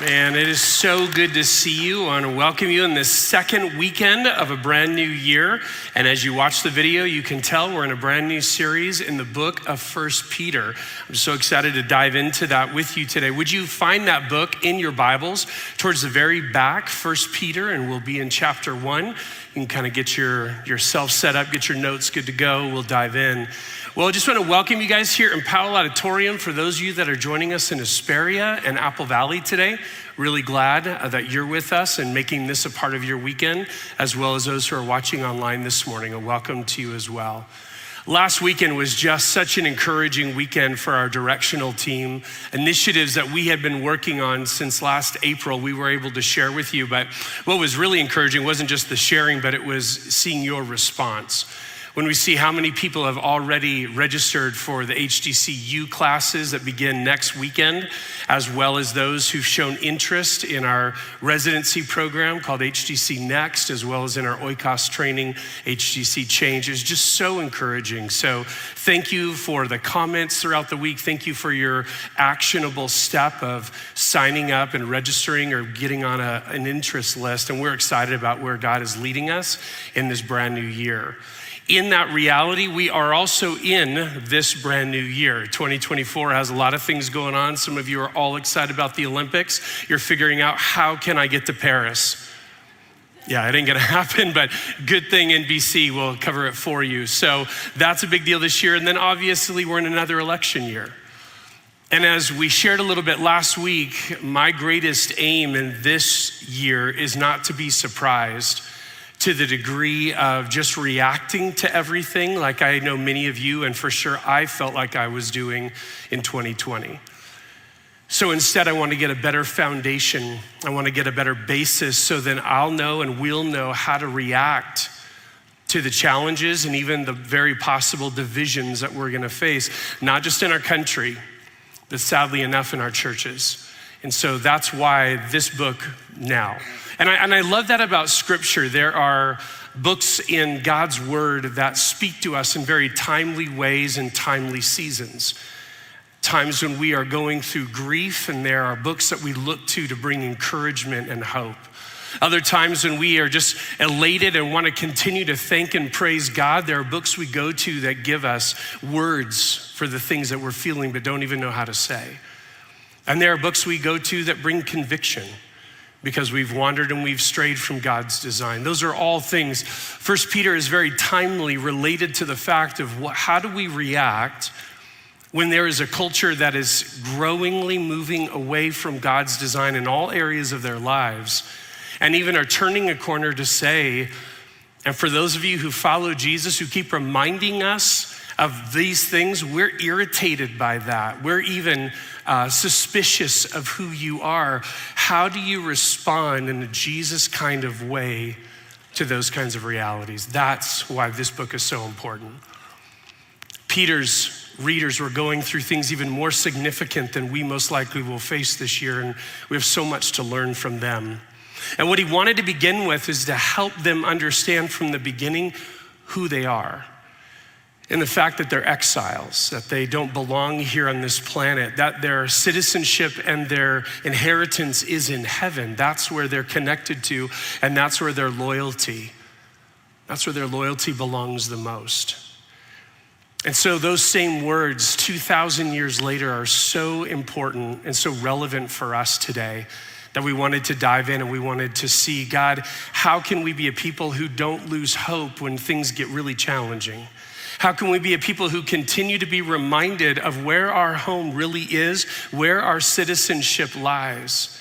Man, it is so good to see you. I want to welcome you in this second weekend of a brand new year. And as you watch the video, you can tell we're in a brand new series in the book of First Peter. I'm so excited to dive into that with you today. Would you find that book in your Bibles towards the very back, First Peter, and we'll be in chapter one. You can kind of get your yourself set up, get your notes good to go. We'll dive in. Well, I just want to welcome you guys here in Powell Auditorium. For those of you that are joining us in Hesperia and Apple Valley today, really glad uh, that you're with us and making this a part of your weekend, as well as those who are watching online this morning. A welcome to you as well. Last weekend was just such an encouraging weekend for our directional team. Initiatives that we had been working on since last April, we were able to share with you. But what was really encouraging wasn't just the sharing, but it was seeing your response when we see how many people have already registered for the HDCU classes that begin next weekend, as well as those who've shown interest in our residency program called HDC Next, as well as in our Oikos training, HDC Change, is just so encouraging. So thank you for the comments throughout the week. Thank you for your actionable step of signing up and registering or getting on a, an interest list. And we're excited about where God is leading us in this brand new year in that reality, we are also in this brand new year. 2024 has a lot of things going on. Some of you are all excited about the Olympics. You're figuring out how can I get to Paris? Yeah, it ain't gonna happen, but good thing NBC will cover it for you. So that's a big deal this year. And then obviously, we're in another election year. And as we shared a little bit last week, my greatest aim in this year is not to be surprised to the degree of just reacting to everything, like I know many of you, and for sure I felt like I was doing in 2020. So instead, I want to get a better foundation. I want to get a better basis so then I'll know and we'll know how to react to the challenges and even the very possible divisions that we're going to face, not just in our country, but sadly enough in our churches. And so that's why this book now. And I, and I love that about scripture. There are books in God's word that speak to us in very timely ways and timely seasons. Times when we are going through grief, and there are books that we look to to bring encouragement and hope. Other times when we are just elated and want to continue to thank and praise God, there are books we go to that give us words for the things that we're feeling but don't even know how to say. And there are books we go to that bring conviction because we've wandered and we've strayed from God's design. Those are all things. First Peter is very timely related to the fact of what, how do we react when there is a culture that is growingly moving away from God's design in all areas of their lives and even are turning a corner to say, and for those of you who follow Jesus, who keep reminding us of these things, we're irritated by that. We're even uh, suspicious of who you are. How do you respond in a Jesus kind of way to those kinds of realities? That's why this book is so important. Peter's readers were going through things even more significant than we most likely will face this year, and we have so much to learn from them. And what he wanted to begin with is to help them understand from the beginning who they are in the fact that they're exiles, that they don't belong here on this planet, that their citizenship and their inheritance is in heaven. That's where they're connected to, and that's where their loyalty, that's where their loyalty belongs the most. And so those same words 2,000 years later are so important and so relevant for us today that we wanted to dive in and we wanted to see God, how can we be a people who don't lose hope when things get really challenging? How can we be a people who continue to be reminded of where our home really is, where our citizenship lies,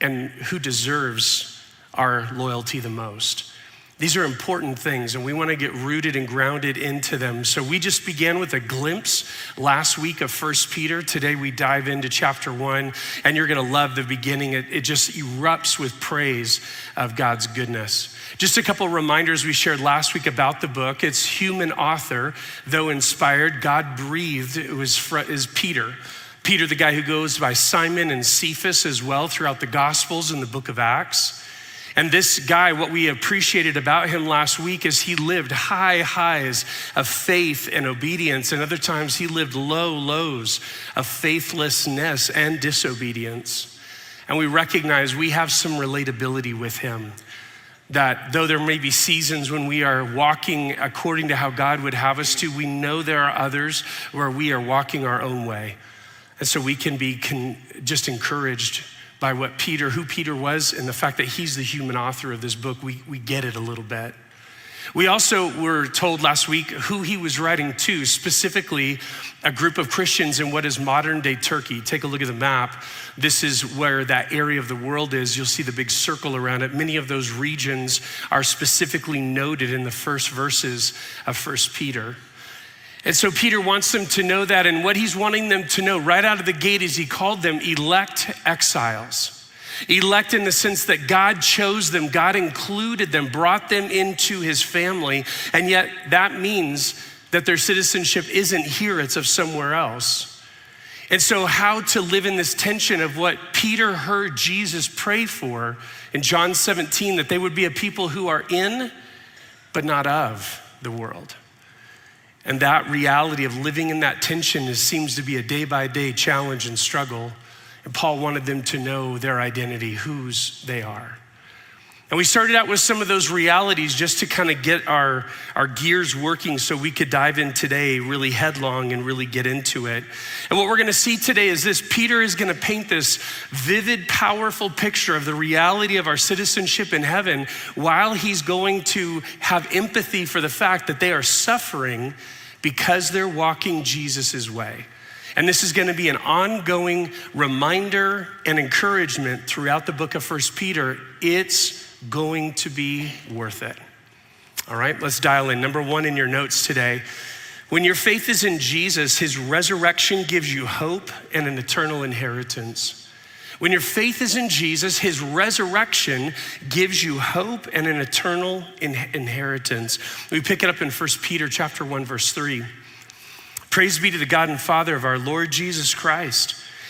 and who deserves our loyalty the most? These are important things, and we want to get rooted and grounded into them. So we just began with a glimpse last week of First Peter. Today we dive into chapter one, and you're going to love the beginning. It, it just erupts with praise of God's goodness. Just a couple reminders we shared last week about the book. It's human author, though inspired, God breathed. It was is Peter. Peter, the guy who goes by Simon and Cephas as well throughout the Gospels and the book of Acts. And this guy, what we appreciated about him last week is he lived high highs of faith and obedience, and other times he lived low lows of faithlessness and disobedience. and we recognize we have some relatability with him. That though there may be seasons when we are walking according to how God would have us to, we know there are others where we are walking our own way. And so we can be con- just encouraged by what Peter, who Peter was, and the fact that he's the human author of this book. We, we get it a little bit. We also were told last week who he was writing to, specifically a group of Christians in what is modern day Turkey. Take a look at the map. This is where that area of the world is. You'll see the big circle around it. Many of those regions are specifically noted in the first verses of First Peter. And so Peter wants them to know that, and what he's wanting them to know right out of the gate is he called them elect exiles. Elect in the sense that God chose them, God included them, brought them into his family, and yet that means that their citizenship isn't here, it's of somewhere else. And so, how to live in this tension of what Peter heard Jesus pray for in John 17 that they would be a people who are in, but not of the world. And that reality of living in that tension is, seems to be a day by day challenge and struggle. And Paul wanted them to know their identity, whose they are. And we started out with some of those realities just to kind of get our, our gears working so we could dive in today really headlong and really get into it. And what we're going to see today is this Peter is going to paint this vivid, powerful picture of the reality of our citizenship in heaven while he's going to have empathy for the fact that they are suffering because they're walking Jesus' way. And this is going to be an ongoing reminder and encouragement throughout the book of First Peter. It's going to be worth it. All right, let's dial in. Number one in your notes today. When your faith is in Jesus, his resurrection gives you hope and an eternal inheritance. When your faith is in Jesus, his resurrection gives you hope and an eternal in- inheritance. We pick it up in 1 Peter chapter 1 verse 3. Praise be to the God and Father of our Lord Jesus Christ.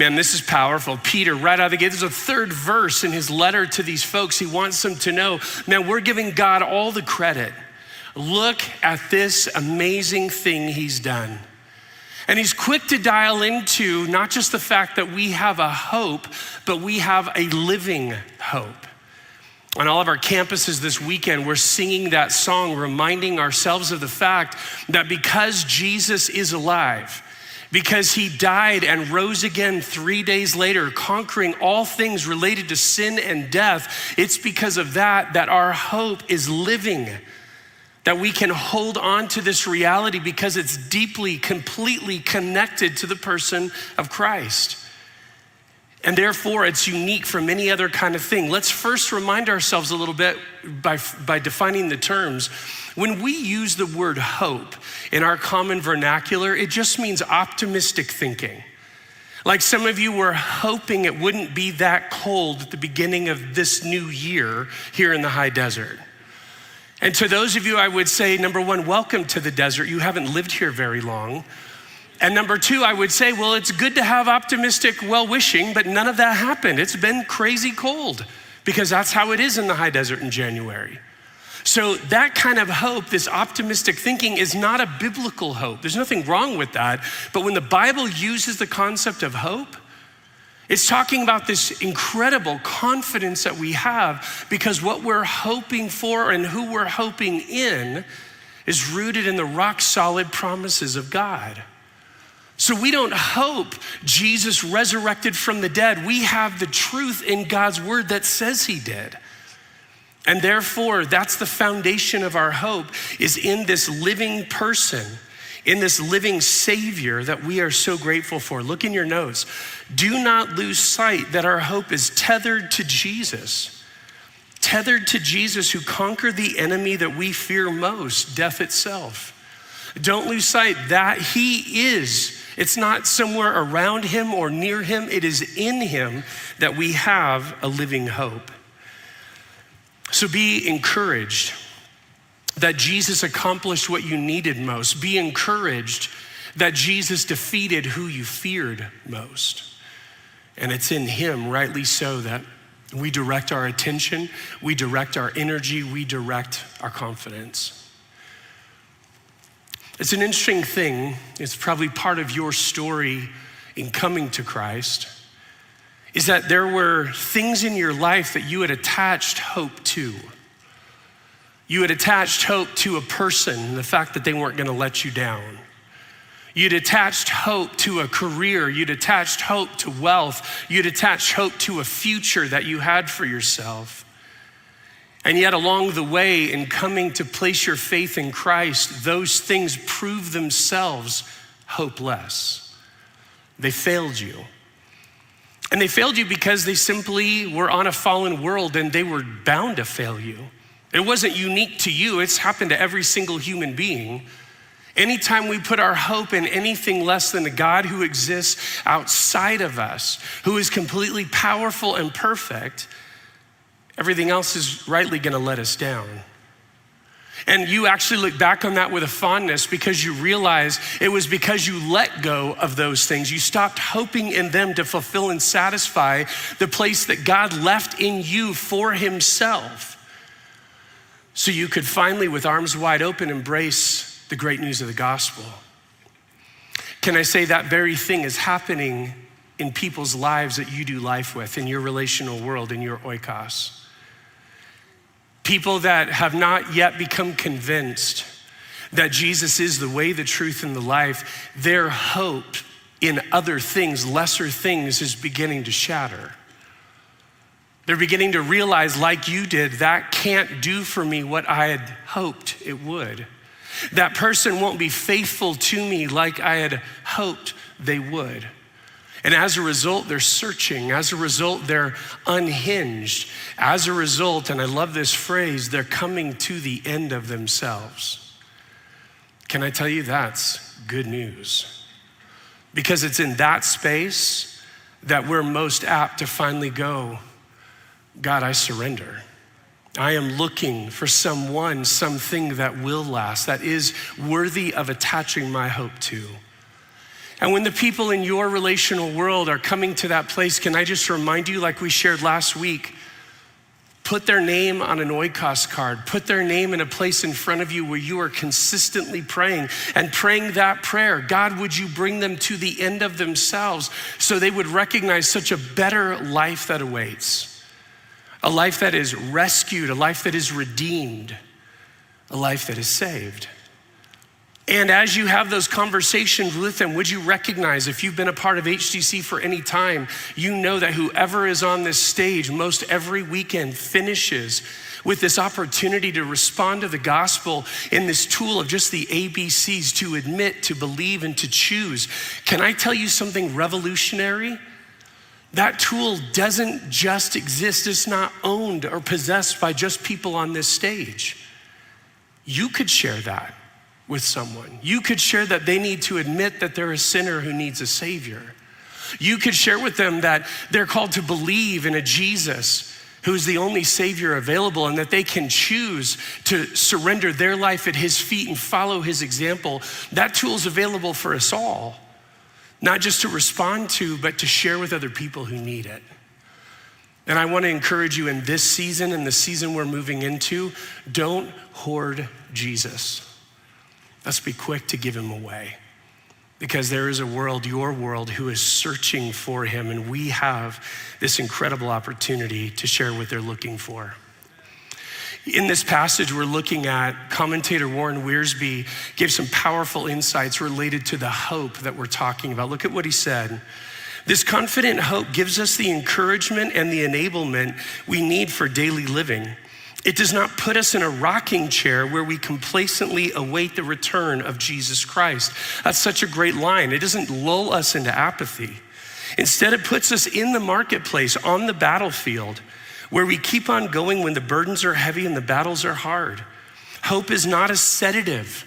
Man, this is powerful. Peter, right out of the gate, there's a third verse in his letter to these folks. He wants them to know, man, we're giving God all the credit. Look at this amazing thing he's done. And he's quick to dial into not just the fact that we have a hope, but we have a living hope. On all of our campuses this weekend, we're singing that song, reminding ourselves of the fact that because Jesus is alive, because he died and rose again three days later, conquering all things related to sin and death. It's because of that that our hope is living, that we can hold on to this reality because it's deeply, completely connected to the person of Christ. And therefore, it's unique from any other kind of thing. Let's first remind ourselves a little bit by, by defining the terms. When we use the word hope in our common vernacular, it just means optimistic thinking. Like some of you were hoping it wouldn't be that cold at the beginning of this new year here in the high desert. And to those of you, I would say, number one, welcome to the desert. You haven't lived here very long. And number two, I would say, well, it's good to have optimistic well wishing, but none of that happened. It's been crazy cold because that's how it is in the high desert in January. So, that kind of hope, this optimistic thinking, is not a biblical hope. There's nothing wrong with that. But when the Bible uses the concept of hope, it's talking about this incredible confidence that we have because what we're hoping for and who we're hoping in is rooted in the rock solid promises of God. So we don't hope Jesus resurrected from the dead. We have the truth in God's word that says he did. And therefore, that's the foundation of our hope is in this living person, in this living savior that we are so grateful for. Look in your notes. Do not lose sight that our hope is tethered to Jesus. Tethered to Jesus who conquered the enemy that we fear most, death itself. Don't lose sight that he is it's not somewhere around him or near him, it is in him that we have a living hope. So be encouraged that Jesus accomplished what you needed most. Be encouraged that Jesus defeated who you feared most. And it's in Him, rightly so, that we direct our attention, we direct our energy, we direct our confidence. It's an interesting thing. It's probably part of your story in coming to Christ. Is that there were things in your life that you had attached hope to. You had attached hope to a person, the fact that they weren't going to let you down. You'd attached hope to a career. You'd attached hope to wealth. You'd attached hope to a future that you had for yourself. And yet, along the way, in coming to place your faith in Christ, those things prove themselves hopeless. They failed you. And they failed you because they simply were on a fallen world and they were bound to fail you. It wasn't unique to you, it's happened to every single human being. Anytime we put our hope in anything less than a God who exists outside of us, who is completely powerful and perfect, everything else is rightly going to let us down. And you actually look back on that with a fondness because you realize it was because you let go of those things. You stopped hoping in them to fulfill and satisfy the place that God left in you for Himself. So you could finally, with arms wide open, embrace the great news of the gospel. Can I say that very thing is happening in people's lives that you do life with, in your relational world, in your oikos? People that have not yet become convinced that Jesus is the way, the truth, and the life, their hope in other things, lesser things, is beginning to shatter. They're beginning to realize, like you did, that can't do for me what I had hoped it would. That person won't be faithful to me like I had hoped they would. And as a result, they're searching. As a result, they're unhinged. As a result, and I love this phrase, they're coming to the end of themselves. Can I tell you that's good news? Because it's in that space that we're most apt to finally go, God, I surrender. I am looking for someone, something that will last, that is worthy of attaching my hope to. And when the people in your relational world are coming to that place, can I just remind you, like we shared last week, put their name on an oikos card, put their name in a place in front of you where you are consistently praying and praying that prayer. God, would you bring them to the end of themselves so they would recognize such a better life that awaits? A life that is rescued, a life that is redeemed, a life that is saved. And as you have those conversations with them, would you recognize if you've been a part of HDC for any time, you know that whoever is on this stage most every weekend finishes with this opportunity to respond to the gospel in this tool of just the ABCs to admit, to believe, and to choose. Can I tell you something revolutionary? That tool doesn't just exist, it's not owned or possessed by just people on this stage. You could share that with someone. You could share that they need to admit that they're a sinner who needs a Savior. You could share with them that they're called to believe in a Jesus who is the only Savior available and that they can choose to surrender their life at His feet and follow His example. That tool is available for us all, not just to respond to, but to share with other people who need it. And I want to encourage you in this season and the season we're moving into don't hoard Jesus. Let's be quick to give him away because there is a world, your world, who is searching for him, and we have this incredible opportunity to share what they're looking for. In this passage, we're looking at commentator Warren Wiersbe gave some powerful insights related to the hope that we're talking about. Look at what he said. This confident hope gives us the encouragement and the enablement we need for daily living. It does not put us in a rocking chair where we complacently await the return of Jesus Christ. That's such a great line. It doesn't lull us into apathy. Instead, it puts us in the marketplace, on the battlefield, where we keep on going when the burdens are heavy and the battles are hard. Hope is not a sedative,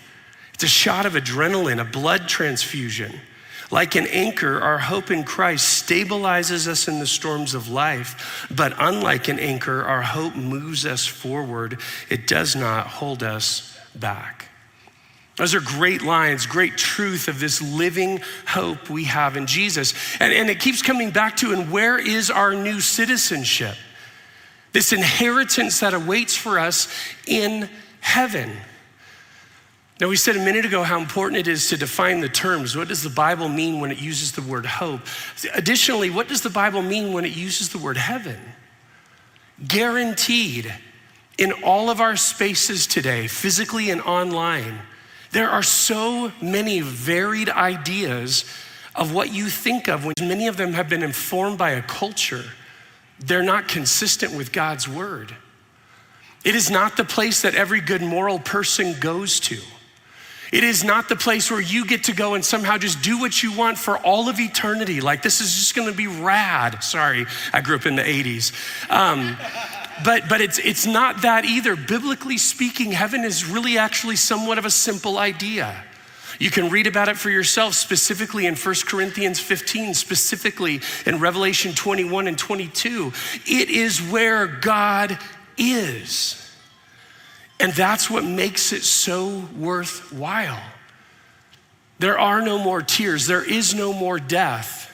it's a shot of adrenaline, a blood transfusion. Like an anchor, our hope in Christ stabilizes us in the storms of life, but unlike an anchor, our hope moves us forward. It does not hold us back. Those are great lines, great truth of this living hope we have in Jesus. And, and it keeps coming back to, and where is our new citizenship? This inheritance that awaits for us in heaven. Now, we said a minute ago how important it is to define the terms. What does the Bible mean when it uses the word hope? Additionally, what does the Bible mean when it uses the word heaven? Guaranteed in all of our spaces today, physically and online there are so many varied ideas of what you think of when many of them have been informed by a culture. They're not consistent with God's word. It is not the place that every good moral person goes to. It is not the place where you get to go and somehow just do what you want for all of eternity. Like, this is just gonna be rad. Sorry, I grew up in the 80s. Um, but, but it's, it's not that either. Biblically speaking, heaven is really actually somewhat of a simple idea. You can read about it for yourself, specifically in 1 Corinthians 15, specifically in Revelation 21 and 22. It is where God is. And that's what makes it so worthwhile. There are no more tears, there is no more death.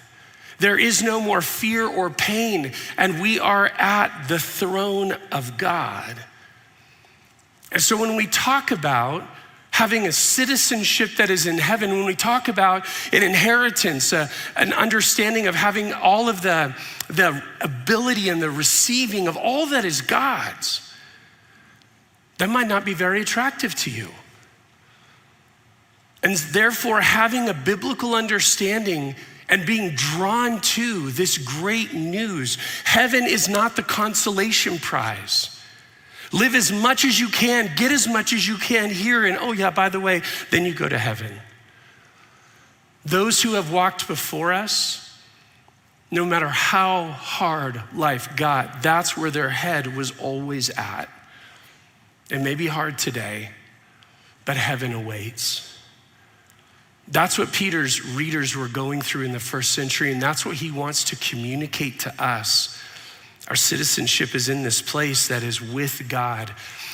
There is no more fear or pain, and we are at the throne of God. And so when we talk about having a citizenship that is in heaven, when we talk about an inheritance, an understanding of having all of the, the ability and the receiving of all that is God's, that might not be very attractive to you. And therefore, having a biblical understanding and being drawn to this great news. Heaven is not the consolation prize. Live as much as you can, get as much as you can here, and oh, yeah, by the way, then you go to heaven. Those who have walked before us, no matter how hard life got, that's where their head was always at. It may be hard today, but heaven awaits. That's what Peter's readers were going through in the first century, and that's what he wants to communicate to us. Our citizenship is in this place that is with God.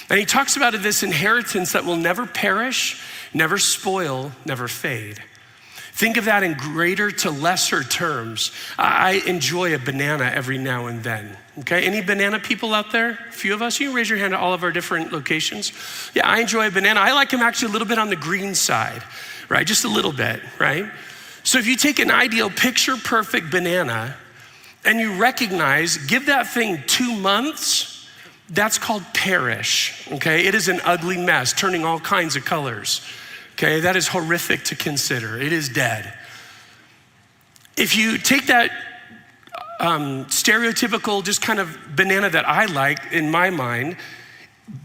And he talks about this inheritance that will never perish, never spoil, never fade. Think of that in greater to lesser terms. I enjoy a banana every now and then. Okay, any banana people out there? A few of us? You can raise your hand at all of our different locations. Yeah, I enjoy a banana. I like them actually a little bit on the green side right? Just a little bit, right? So if you take an ideal picture perfect banana and you recognize, give that thing two months, that's called perish, okay? It is an ugly mess, turning all kinds of colors, okay? That is horrific to consider. It is dead. If you take that um, stereotypical, just kind of banana that I like in my mind,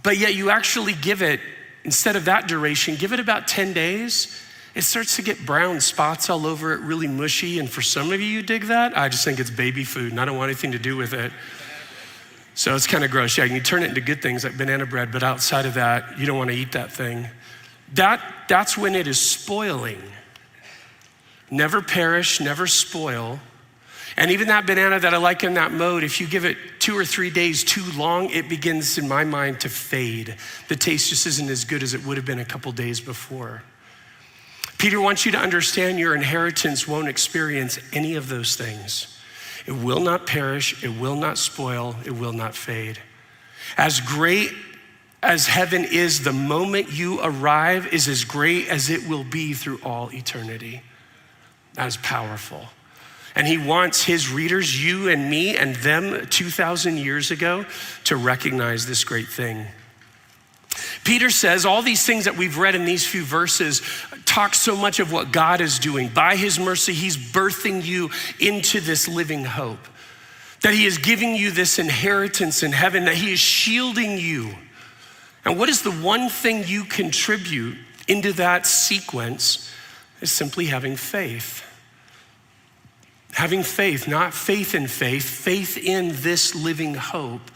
but yet you actually give it, instead of that duration, give it about 10 days, it starts to get brown spots all over it, really mushy. And for some of you, you dig that. I just think it's baby food and I don't want anything to do with it. So it's kind of gross. Yeah, you turn it into good things like banana bread, but outside of that, you don't want to eat that thing. That, that's when it is spoiling. Never perish, never spoil. And even that banana that I like in that mode, if you give it two or three days too long, it begins, in my mind, to fade. The taste just isn't as good as it would have been a couple days before. Peter wants you to understand your inheritance won't experience any of those things. It will not perish, it will not spoil, it will not fade. As great as heaven is, the moment you arrive is as great as it will be through all eternity. That is powerful. And he wants his readers, you and me and them 2,000 years ago, to recognize this great thing. Peter says all these things that we've read in these few verses talk so much of what God is doing. By his mercy, he's birthing you into this living hope. That he is giving you this inheritance in heaven, that he is shielding you. And what is the one thing you contribute into that sequence is simply having faith. Having faith, not faith in faith, faith in this living hope,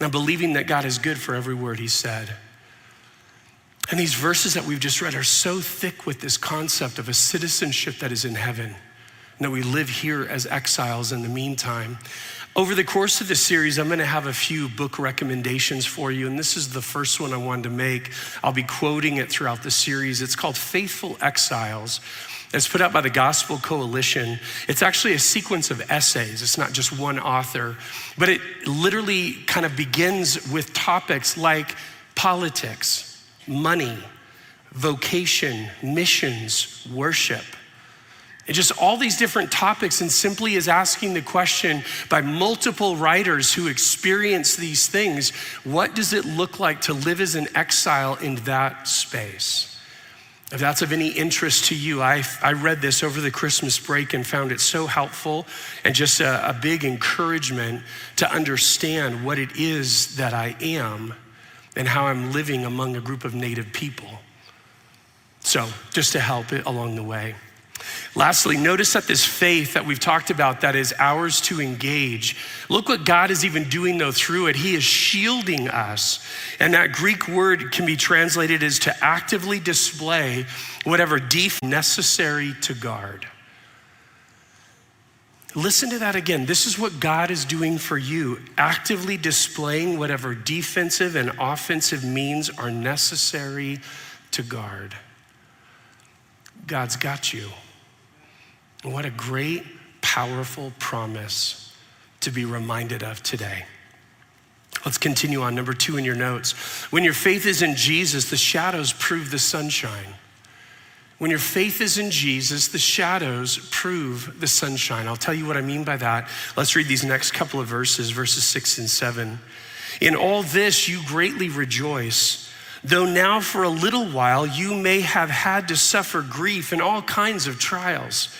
and believing that God is good for every word he said. And these verses that we've just read are so thick with this concept of a citizenship that is in heaven. and that we live here as exiles in the meantime. Over the course of this series, I'm going to have a few book recommendations for you, and this is the first one I wanted to make. I'll be quoting it throughout the series. It's called Faithful Exiles. It's put out by the Gospel Coalition. It's actually a sequence of essays. It's not just one author, but it literally kind of begins with topics like politics, money, vocation, missions, worship. And just all these different topics, and simply is asking the question by multiple writers who experience these things what does it look like to live as an exile in that space? If that's of any interest to you, I, I read this over the Christmas break and found it so helpful and just a, a big encouragement to understand what it is that I am and how I'm living among a group of Native people. So, just to help it along the way. Lastly, notice that this faith that we've talked about that is ours to engage. Look what God is even doing though through it. He is shielding us. And that Greek word can be translated as to actively display whatever def necessary to guard. Listen to that again. This is what God is doing for you, actively displaying whatever defensive and offensive means are necessary to guard. God's got you. What a great, powerful promise to be reminded of today. Let's continue on. Number two in your notes. When your faith is in Jesus, the shadows prove the sunshine. When your faith is in Jesus, the shadows prove the sunshine. I'll tell you what I mean by that. Let's read these next couple of verses, verses six and seven. In all this, you greatly rejoice, though now for a little while you may have had to suffer grief and all kinds of trials.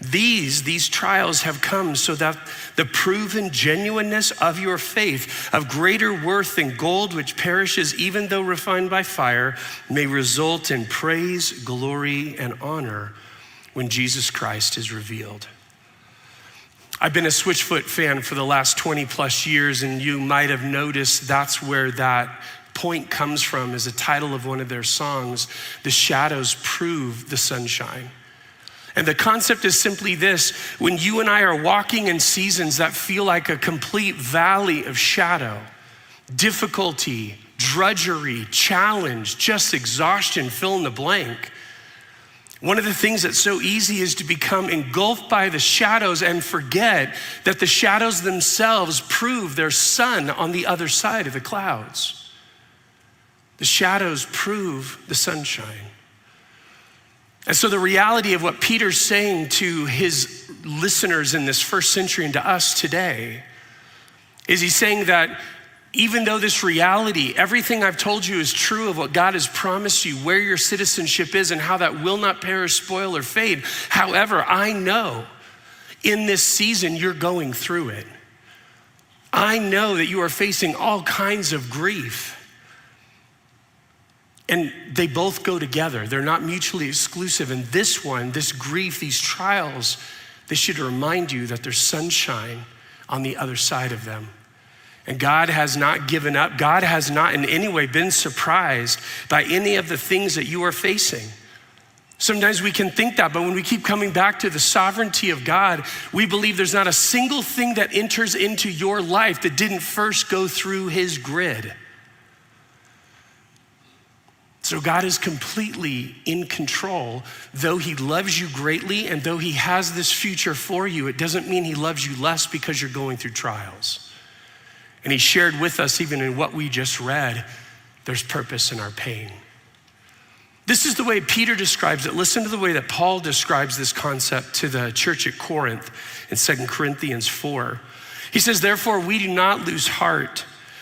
These, these trials have come so that the proven genuineness of your faith, of greater worth than gold which perishes even though refined by fire, may result in praise, glory, and honor when Jesus Christ is revealed. I've been a Switchfoot fan for the last 20 plus years, and you might have noticed that's where that point comes from, as a title of one of their songs The Shadows Prove the Sunshine. And the concept is simply this when you and I are walking in seasons that feel like a complete valley of shadow, difficulty, drudgery, challenge, just exhaustion, fill in the blank. One of the things that's so easy is to become engulfed by the shadows and forget that the shadows themselves prove there's sun on the other side of the clouds. The shadows prove the sunshine. And so, the reality of what Peter's saying to his listeners in this first century and to us today is he's saying that even though this reality, everything I've told you is true of what God has promised you, where your citizenship is, and how that will not perish, spoil, or fade. However, I know in this season you're going through it. I know that you are facing all kinds of grief. And they both go together. They're not mutually exclusive. And this one, this grief, these trials, they should remind you that there's sunshine on the other side of them. And God has not given up. God has not in any way been surprised by any of the things that you are facing. Sometimes we can think that, but when we keep coming back to the sovereignty of God, we believe there's not a single thing that enters into your life that didn't first go through His grid. So God is completely in control. Though He loves you greatly and though He has this future for you, it doesn't mean He loves you less because you're going through trials. And He shared with us, even in what we just read, there's purpose in our pain. This is the way Peter describes it. Listen to the way that Paul describes this concept to the church at Corinth in 2 Corinthians 4. He says, Therefore, we do not lose heart.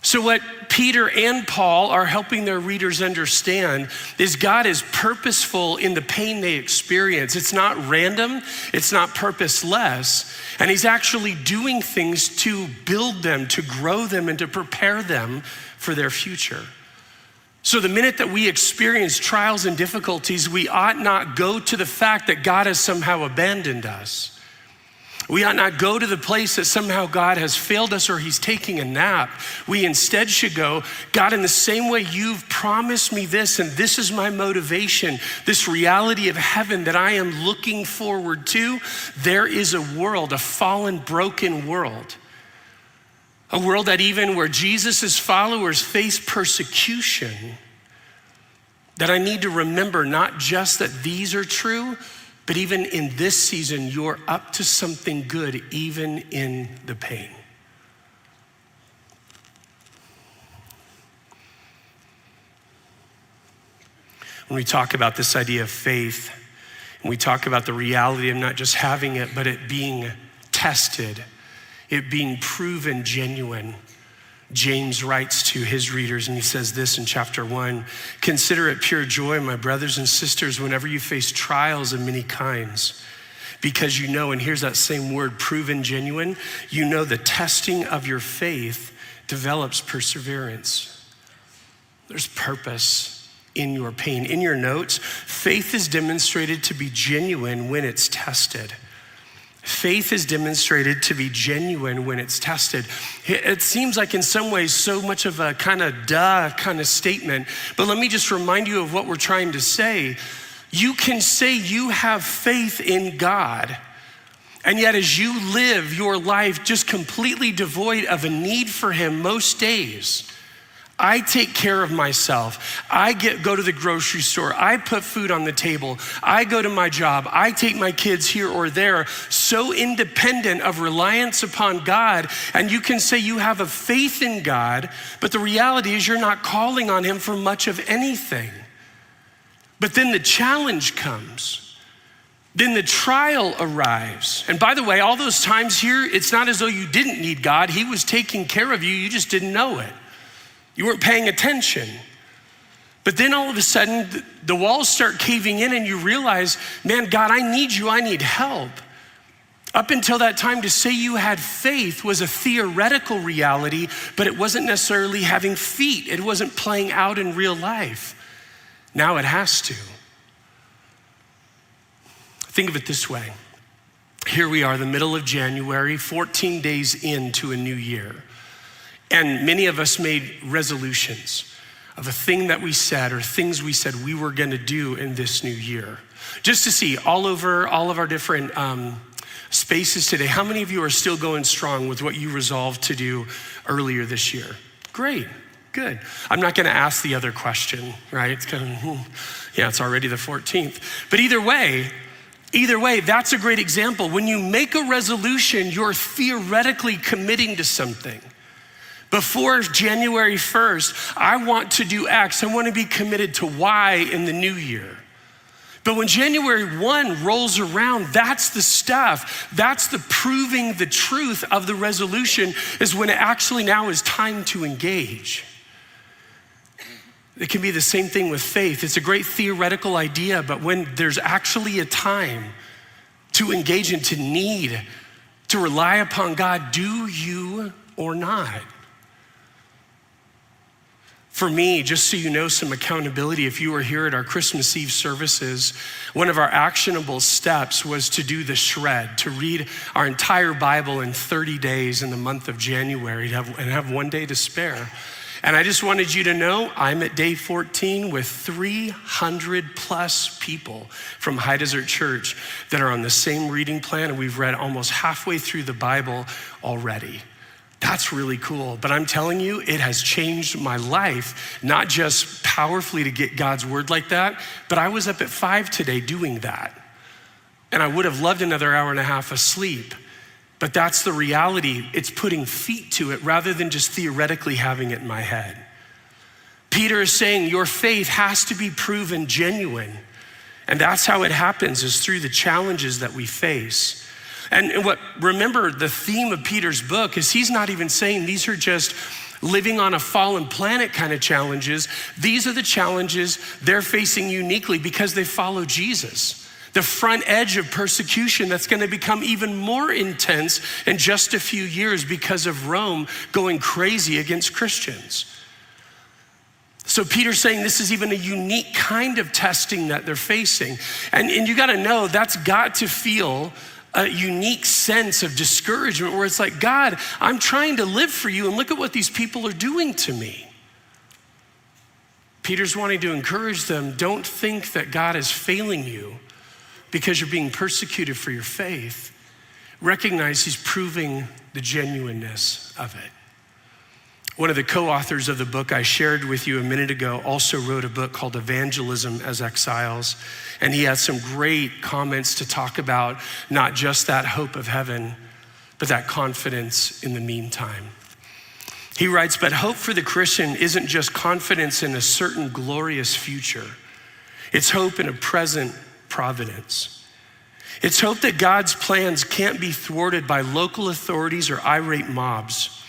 So, what Peter and Paul are helping their readers understand is God is purposeful in the pain they experience. It's not random, it's not purposeless. And He's actually doing things to build them, to grow them, and to prepare them for their future. So, the minute that we experience trials and difficulties, we ought not go to the fact that God has somehow abandoned us. We ought not go to the place that somehow God has failed us or he's taking a nap. We instead should go, God, in the same way you've promised me this, and this is my motivation, this reality of heaven that I am looking forward to, there is a world, a fallen, broken world. A world that even where Jesus' followers face persecution, that I need to remember not just that these are true, but even in this season, you're up to something good, even in the pain. When we talk about this idea of faith, and we talk about the reality of not just having it, but it being tested, it being proven genuine James writes to his readers, and he says this in chapter one Consider it pure joy, my brothers and sisters, whenever you face trials of many kinds, because you know, and here's that same word, proven genuine, you know the testing of your faith develops perseverance. There's purpose in your pain. In your notes, faith is demonstrated to be genuine when it's tested. Faith is demonstrated to be genuine when it's tested. It seems like, in some ways, so much of a kind of duh kind of statement, but let me just remind you of what we're trying to say. You can say you have faith in God, and yet, as you live your life just completely devoid of a need for Him most days, I take care of myself. I get, go to the grocery store. I put food on the table. I go to my job. I take my kids here or there, so independent of reliance upon God. And you can say you have a faith in God, but the reality is you're not calling on Him for much of anything. But then the challenge comes. Then the trial arrives. And by the way, all those times here, it's not as though you didn't need God. He was taking care of you, you just didn't know it. You weren't paying attention. But then all of a sudden, the walls start caving in, and you realize, man, God, I need you, I need help. Up until that time, to say you had faith was a theoretical reality, but it wasn't necessarily having feet, it wasn't playing out in real life. Now it has to. Think of it this way here we are, the middle of January, 14 days into a new year. And many of us made resolutions of a thing that we said or things we said we were going to do in this new year. Just to see all over all of our different um, spaces today, how many of you are still going strong with what you resolved to do earlier this year? Great, good. I'm not going to ask the other question, right? It's kind of, hmm, yeah, it's already the 14th. But either way, Either way, that's a great example. When you make a resolution, you're theoretically committing to something. Before January 1st, I want to do X. I want to be committed to Y in the new year. But when January 1 rolls around, that's the stuff. That's the proving the truth of the resolution, is when it actually now is time to engage. It can be the same thing with faith. It's a great theoretical idea, but when there's actually a time to engage and to need, to rely upon God, do you or not? For me, just so you know some accountability, if you were here at our Christmas Eve services, one of our actionable steps was to do the shred, to read our entire Bible in 30 days in the month of January and have one day to spare. And I just wanted you to know I'm at day 14 with 300 plus people from High Desert Church that are on the same reading plan, and we've read almost halfway through the Bible already. That's really cool. But I'm telling you, it has changed my life, not just powerfully to get God's word like that, but I was up at five today doing that. And I would have loved another hour and a half of sleep. But that's the reality. It's putting feet to it rather than just theoretically having it in my head. Peter is saying your faith has to be proven genuine. And that's how it happens is through the challenges that we face. And what remember the theme of Peter's book is he's not even saying these are just living on a fallen planet kind of challenges. These are the challenges they're facing uniquely because they follow Jesus. The front edge of persecution that's going to become even more intense in just a few years because of Rome going crazy against Christians. So Peter's saying this is even a unique kind of testing that they're facing. And, and you got to know that's got to feel a unique sense of discouragement where it's like, God, I'm trying to live for you, and look at what these people are doing to me. Peter's wanting to encourage them don't think that God is failing you because you're being persecuted for your faith. Recognize he's proving the genuineness of it. One of the co authors of the book I shared with you a minute ago also wrote a book called Evangelism as Exiles. And he had some great comments to talk about not just that hope of heaven, but that confidence in the meantime. He writes, But hope for the Christian isn't just confidence in a certain glorious future, it's hope in a present providence. It's hope that God's plans can't be thwarted by local authorities or irate mobs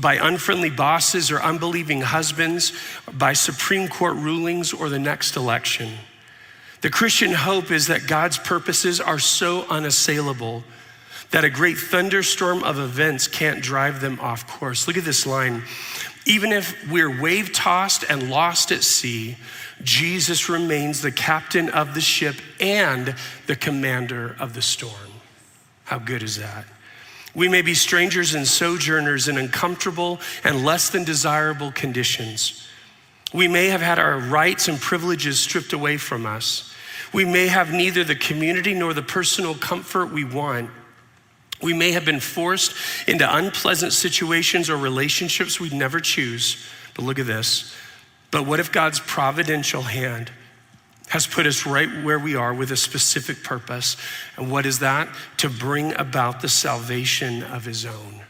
by unfriendly bosses or unbelieving husbands, by Supreme Court rulings or the next election. The Christian hope is that God's purposes are so unassailable that a great thunderstorm of events can't drive them off course. Look at this line. Even if we're wave tossed and lost at sea, Jesus remains the captain of the ship and the commander of the storm. How good is that? We may be strangers and sojourners in uncomfortable and less than desirable conditions. We may have had our rights and privileges stripped away from us. We may have neither the community nor the personal comfort we want. We may have been forced into unpleasant situations or relationships we'd never choose. But look at this. But what if God's providential hand has put us right where we are with a specific purpose. And what is that? To bring about the salvation of his own.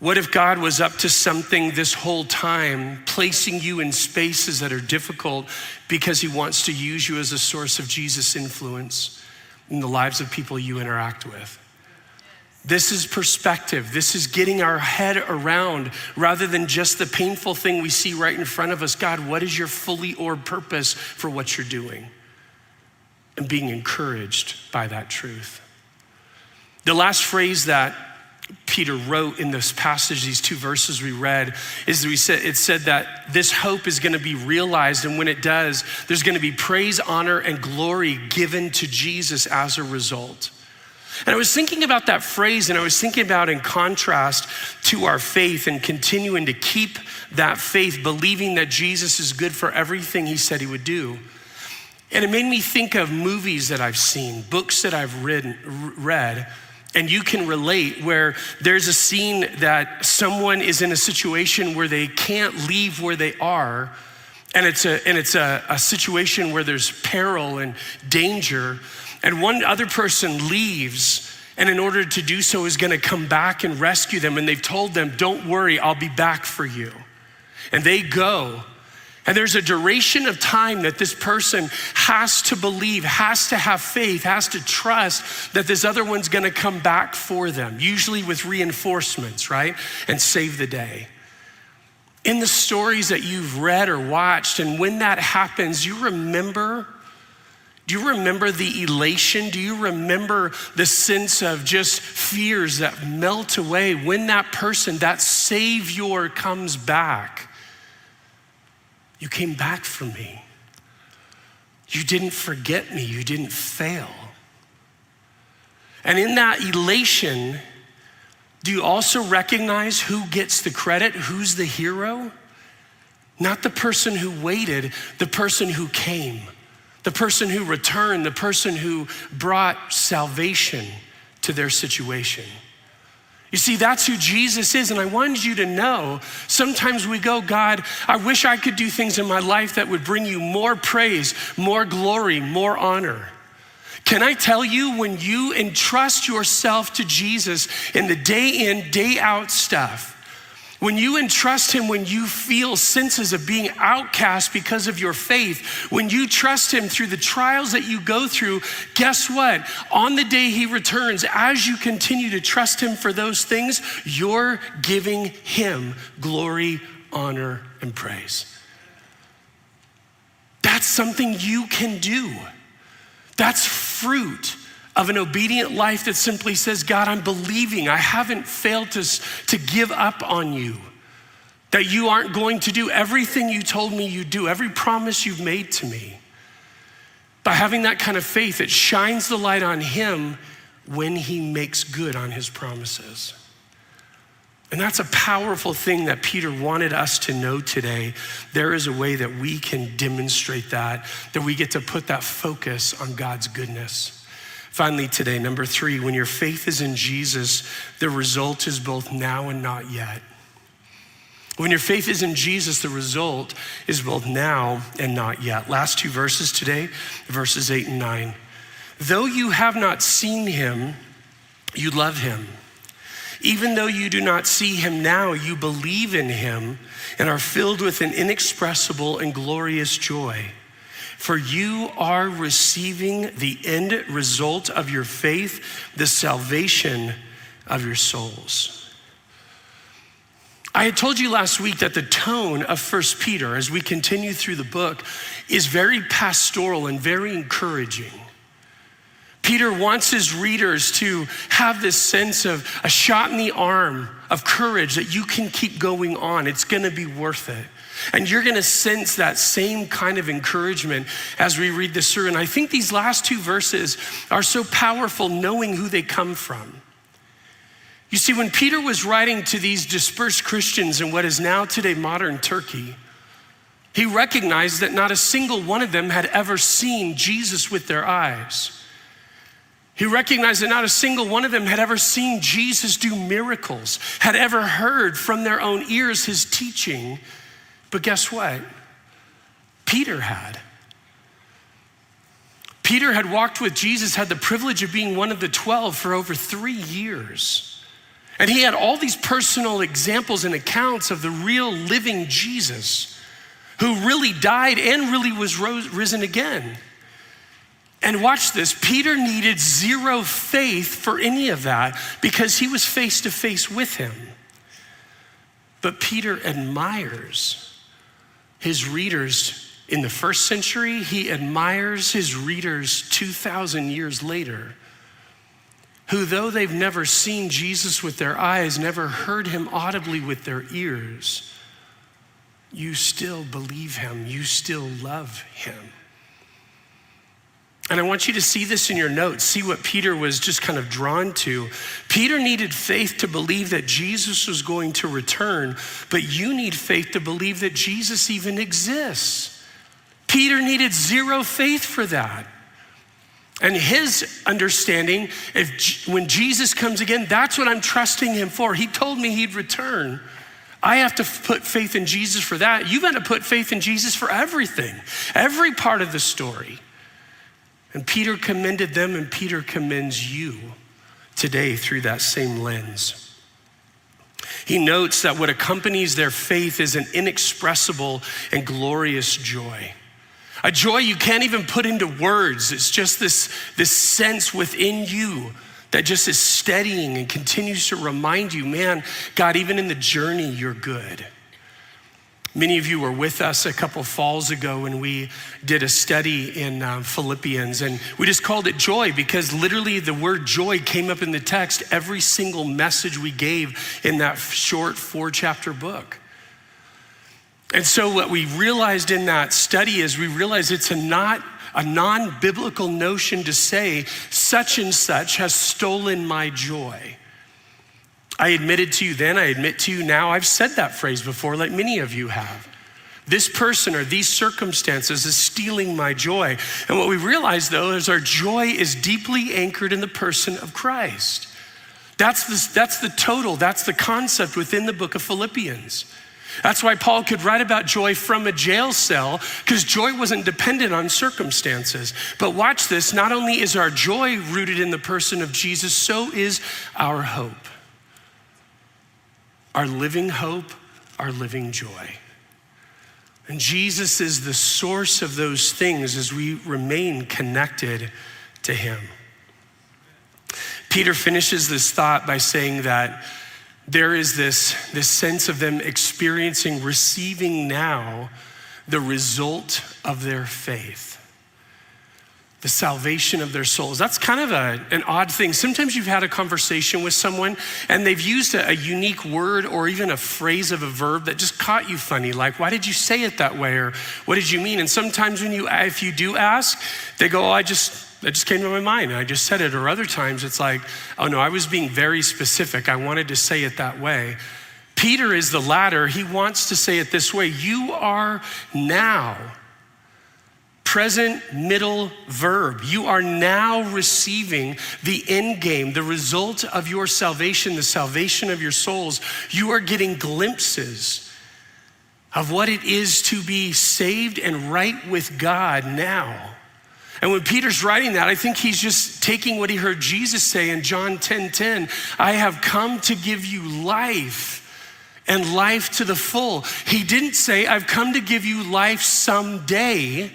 What if God was up to something this whole time, placing you in spaces that are difficult because he wants to use you as a source of Jesus' influence in the lives of people you interact with? This is perspective. This is getting our head around rather than just the painful thing we see right in front of us. God, what is your fully orbed purpose for what you're doing? And being encouraged by that truth. The last phrase that Peter wrote in this passage, these two verses we read, is that we said, it said that this hope is going to be realized. And when it does, there's going to be praise, honor, and glory given to Jesus as a result. And I was thinking about that phrase, and I was thinking about in contrast to our faith and continuing to keep that faith, believing that Jesus is good for everything he said he would do. And it made me think of movies that I've seen, books that I've read, read and you can relate where there's a scene that someone is in a situation where they can't leave where they are. And it's a, and it's a, a situation where there's peril and danger and one other person leaves and in order to do so is going to come back and rescue them and they've told them don't worry i'll be back for you and they go and there's a duration of time that this person has to believe, has to have faith, has to trust that this other one's gonna come back for them, usually with reinforcements, right? And save the day. In the stories that you've read or watched, and when that happens, you remember do you remember the elation? Do you remember the sense of just fears that melt away when that person, that Savior, comes back? You came back for me. You didn't forget me. You didn't fail. And in that elation, do you also recognize who gets the credit? Who's the hero? Not the person who waited, the person who came the person who returned, the person who brought salvation to their situation. You see, that's who Jesus is. And I wanted you to know sometimes we go, God, I wish I could do things in my life that would bring you more praise, more glory, more honor. Can I tell you, when you entrust yourself to Jesus in the day in, day out stuff, When you entrust Him, when you feel senses of being outcast because of your faith, when you trust Him through the trials that you go through, guess what? On the day He returns, as you continue to trust Him for those things, you're giving Him glory, honor, and praise. That's something you can do. That's fruit of an obedient life that simply says, God, I'm believing. I haven't failed to, to give up on you. That you aren't going to do everything you told me you do, every promise you've made to me. By having that kind of faith, it shines the light on Him when He makes good on His promises. And that's a powerful thing that Peter wanted us to know today. There is a way that we can demonstrate that, that we get to put that focus on God's goodness. Finally, today, number three, when your faith is in Jesus, the result is both now and not yet. When your faith is in Jesus, the result is both now and not yet. Last two verses today, verses eight and nine. Though you have not seen him, you love him. Even though you do not see him now, you believe in him and are filled with an inexpressible and glorious joy for you are receiving the end result of your faith, the salvation of your souls. I had told you last week that the tone of First Peter, as we continue through the book, is very pastoral and very encouraging. Peter wants his readers to have this sense of a shot in the arm of courage that you can keep going on. It's gonna be worth it. And you're gonna sense that same kind of encouragement as we read this through. And I think these last two verses are so powerful knowing who they come from. You see, when Peter was writing to these dispersed Christians in what is now today modern Turkey, he recognized that not a single one of them had ever seen Jesus with their eyes. He recognized that not a single one of them had ever seen Jesus do miracles, had ever heard from their own ears his teaching, but guess what? Peter had. Peter had walked with Jesus, had the privilege of being one of the 12 for over three years. And he had all these personal examples and accounts of the real living Jesus who really died and really was rose, risen again. And watch this Peter needed zero faith for any of that because he was face to face with him. But Peter admires his readers in the first century, he admires his readers 2,000 years later, who, though they've never seen Jesus with their eyes, never heard him audibly with their ears, you still believe him, you still love him. And I want you to see this in your notes, see what Peter was just kind of drawn to. Peter needed faith to believe that Jesus was going to return, but you need faith to believe that Jesus even exists. Peter needed zero faith for that. And his understanding, if when Jesus comes again, that's what I'm trusting him for. He told me he'd return. I have to put faith in Jesus for that. You've got to put faith in Jesus for everything, every part of the story. And Peter commended them, and Peter commends you today through that same lens. He notes that what accompanies their faith is an inexpressible and glorious joy. A joy you can't even put into words. It's just this, this sense within you that just is steadying and continues to remind you, man, God, even in the journey, you're good. Many of you were with us a couple falls ago when we did a study in uh, Philippians, and we just called it joy because literally the word joy came up in the text every single message we gave in that short four chapter book. And so, what we realized in that study is we realized it's a not a non biblical notion to say such and such has stolen my joy. I admitted to you then, I admit to you now, I've said that phrase before, like many of you have. This person or these circumstances is stealing my joy. And what we realize though is our joy is deeply anchored in the person of Christ. That's the, that's the total, that's the concept within the book of Philippians. That's why Paul could write about joy from a jail cell, because joy wasn't dependent on circumstances. But watch this not only is our joy rooted in the person of Jesus, so is our hope. Our living hope, our living joy. And Jesus is the source of those things as we remain connected to Him. Peter finishes this thought by saying that there is this, this sense of them experiencing, receiving now the result of their faith the salvation of their souls. That's kind of a, an odd thing. Sometimes you've had a conversation with someone and they've used a, a, unique word or even a phrase of a verb that just caught you funny. Like, why did you say it that way? Or what did you mean? And sometimes when you, if you do ask, they go, oh, I just, that just came to my mind. I just said it. Or other times it's like, oh no, I was being very specific. I wanted to say it that way. Peter is the latter. He wants to say it this way You are now present middle verb. You are now receiving the end game, the result of your salvation, the salvation of your souls. You are getting glimpses of what it is to be saved and right with God now. And when Peter's writing that, I think he's just taking what he heard Jesus say in John 10 10. I have come to give you life and life to the full. He didn't say, I've come to give you life someday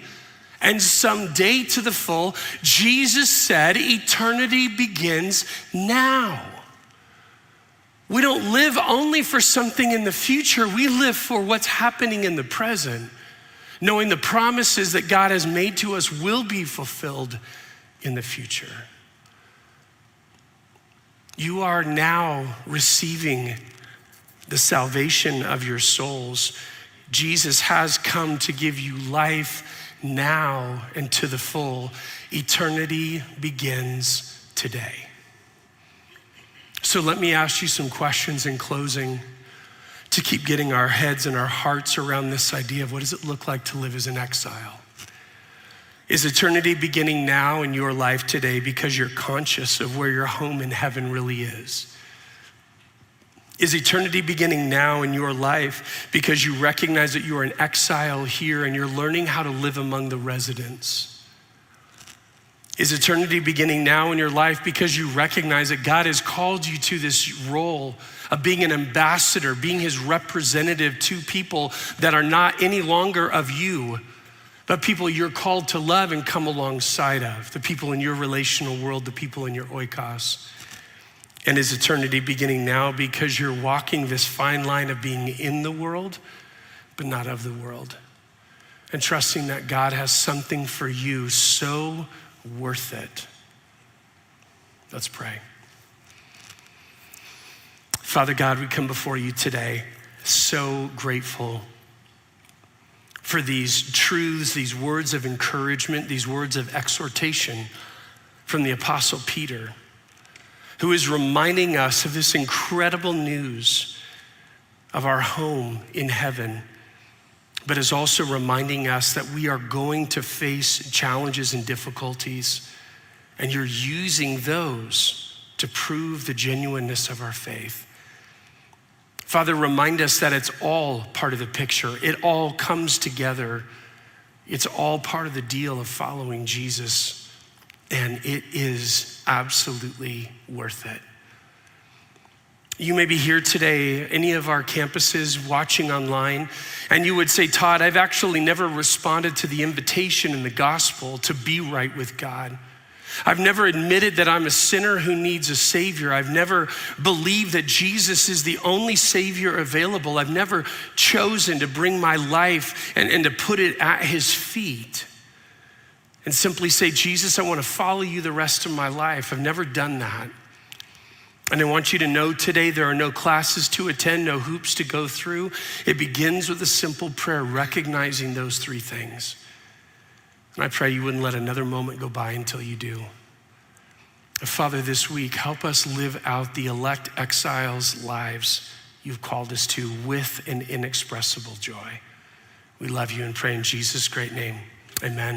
and someday to the full. Jesus said, eternity begins now. We don't live only for something in the future, we live for what's happening in the present, knowing the promises that God has made to us will be fulfilled in the future. You are now receiving the salvation of your souls. Jesus has come to give you life now and to the full. Eternity begins today. So let me ask you some questions in closing to keep getting our heads and our hearts around this idea of what does it look like to live as an exile? Is eternity beginning now in your life today because you're conscious of where your home in heaven really is? Is eternity beginning now in your life because you recognize that you are an exile here and you're learning how to live among the residents? Is eternity beginning now in your life because you recognize that God has called you to this role of being an ambassador, being his representative to people that are not any longer of you, but people you're called to love and come alongside of, the people in your relational world, the people in your oikos? And is eternity beginning now because you're walking this fine line of being in the world, but not of the world? And trusting that God has something for you so worth it. Let's pray. Father God, we come before you today so grateful for these truths, these words of encouragement, these words of exhortation from the Apostle Peter who is reminding us of this incredible news of our home in heaven, but is also reminding us that we are going to face challenges and difficulties, and you're using those to prove the genuineness of our faith. Father, remind us that it's all part of the picture, it all comes together. It's all part of the deal of following Jesus and it is absolutely worth it. You may be here today, any of our campuses watching online, and you would say, Todd, I've actually never responded to the invitation in the gospel to be right with God. I've never admitted that I'm a sinner who needs a Savior. I've never believed that Jesus is the only Savior available. I've never chosen to bring my life and, and to put it at His feet and simply say, Jesus, I want to follow you the rest of my life. I've never done that. And I want you to know today there are no classes to attend, no hoops to go through. It begins with a simple prayer, recognizing those three things. And I pray you wouldn't let another moment go by until you do. Father, this week, help us live out the elect exiles' lives you've called us to with an inexpressible joy. We love you and pray in Jesus' great name. Amen.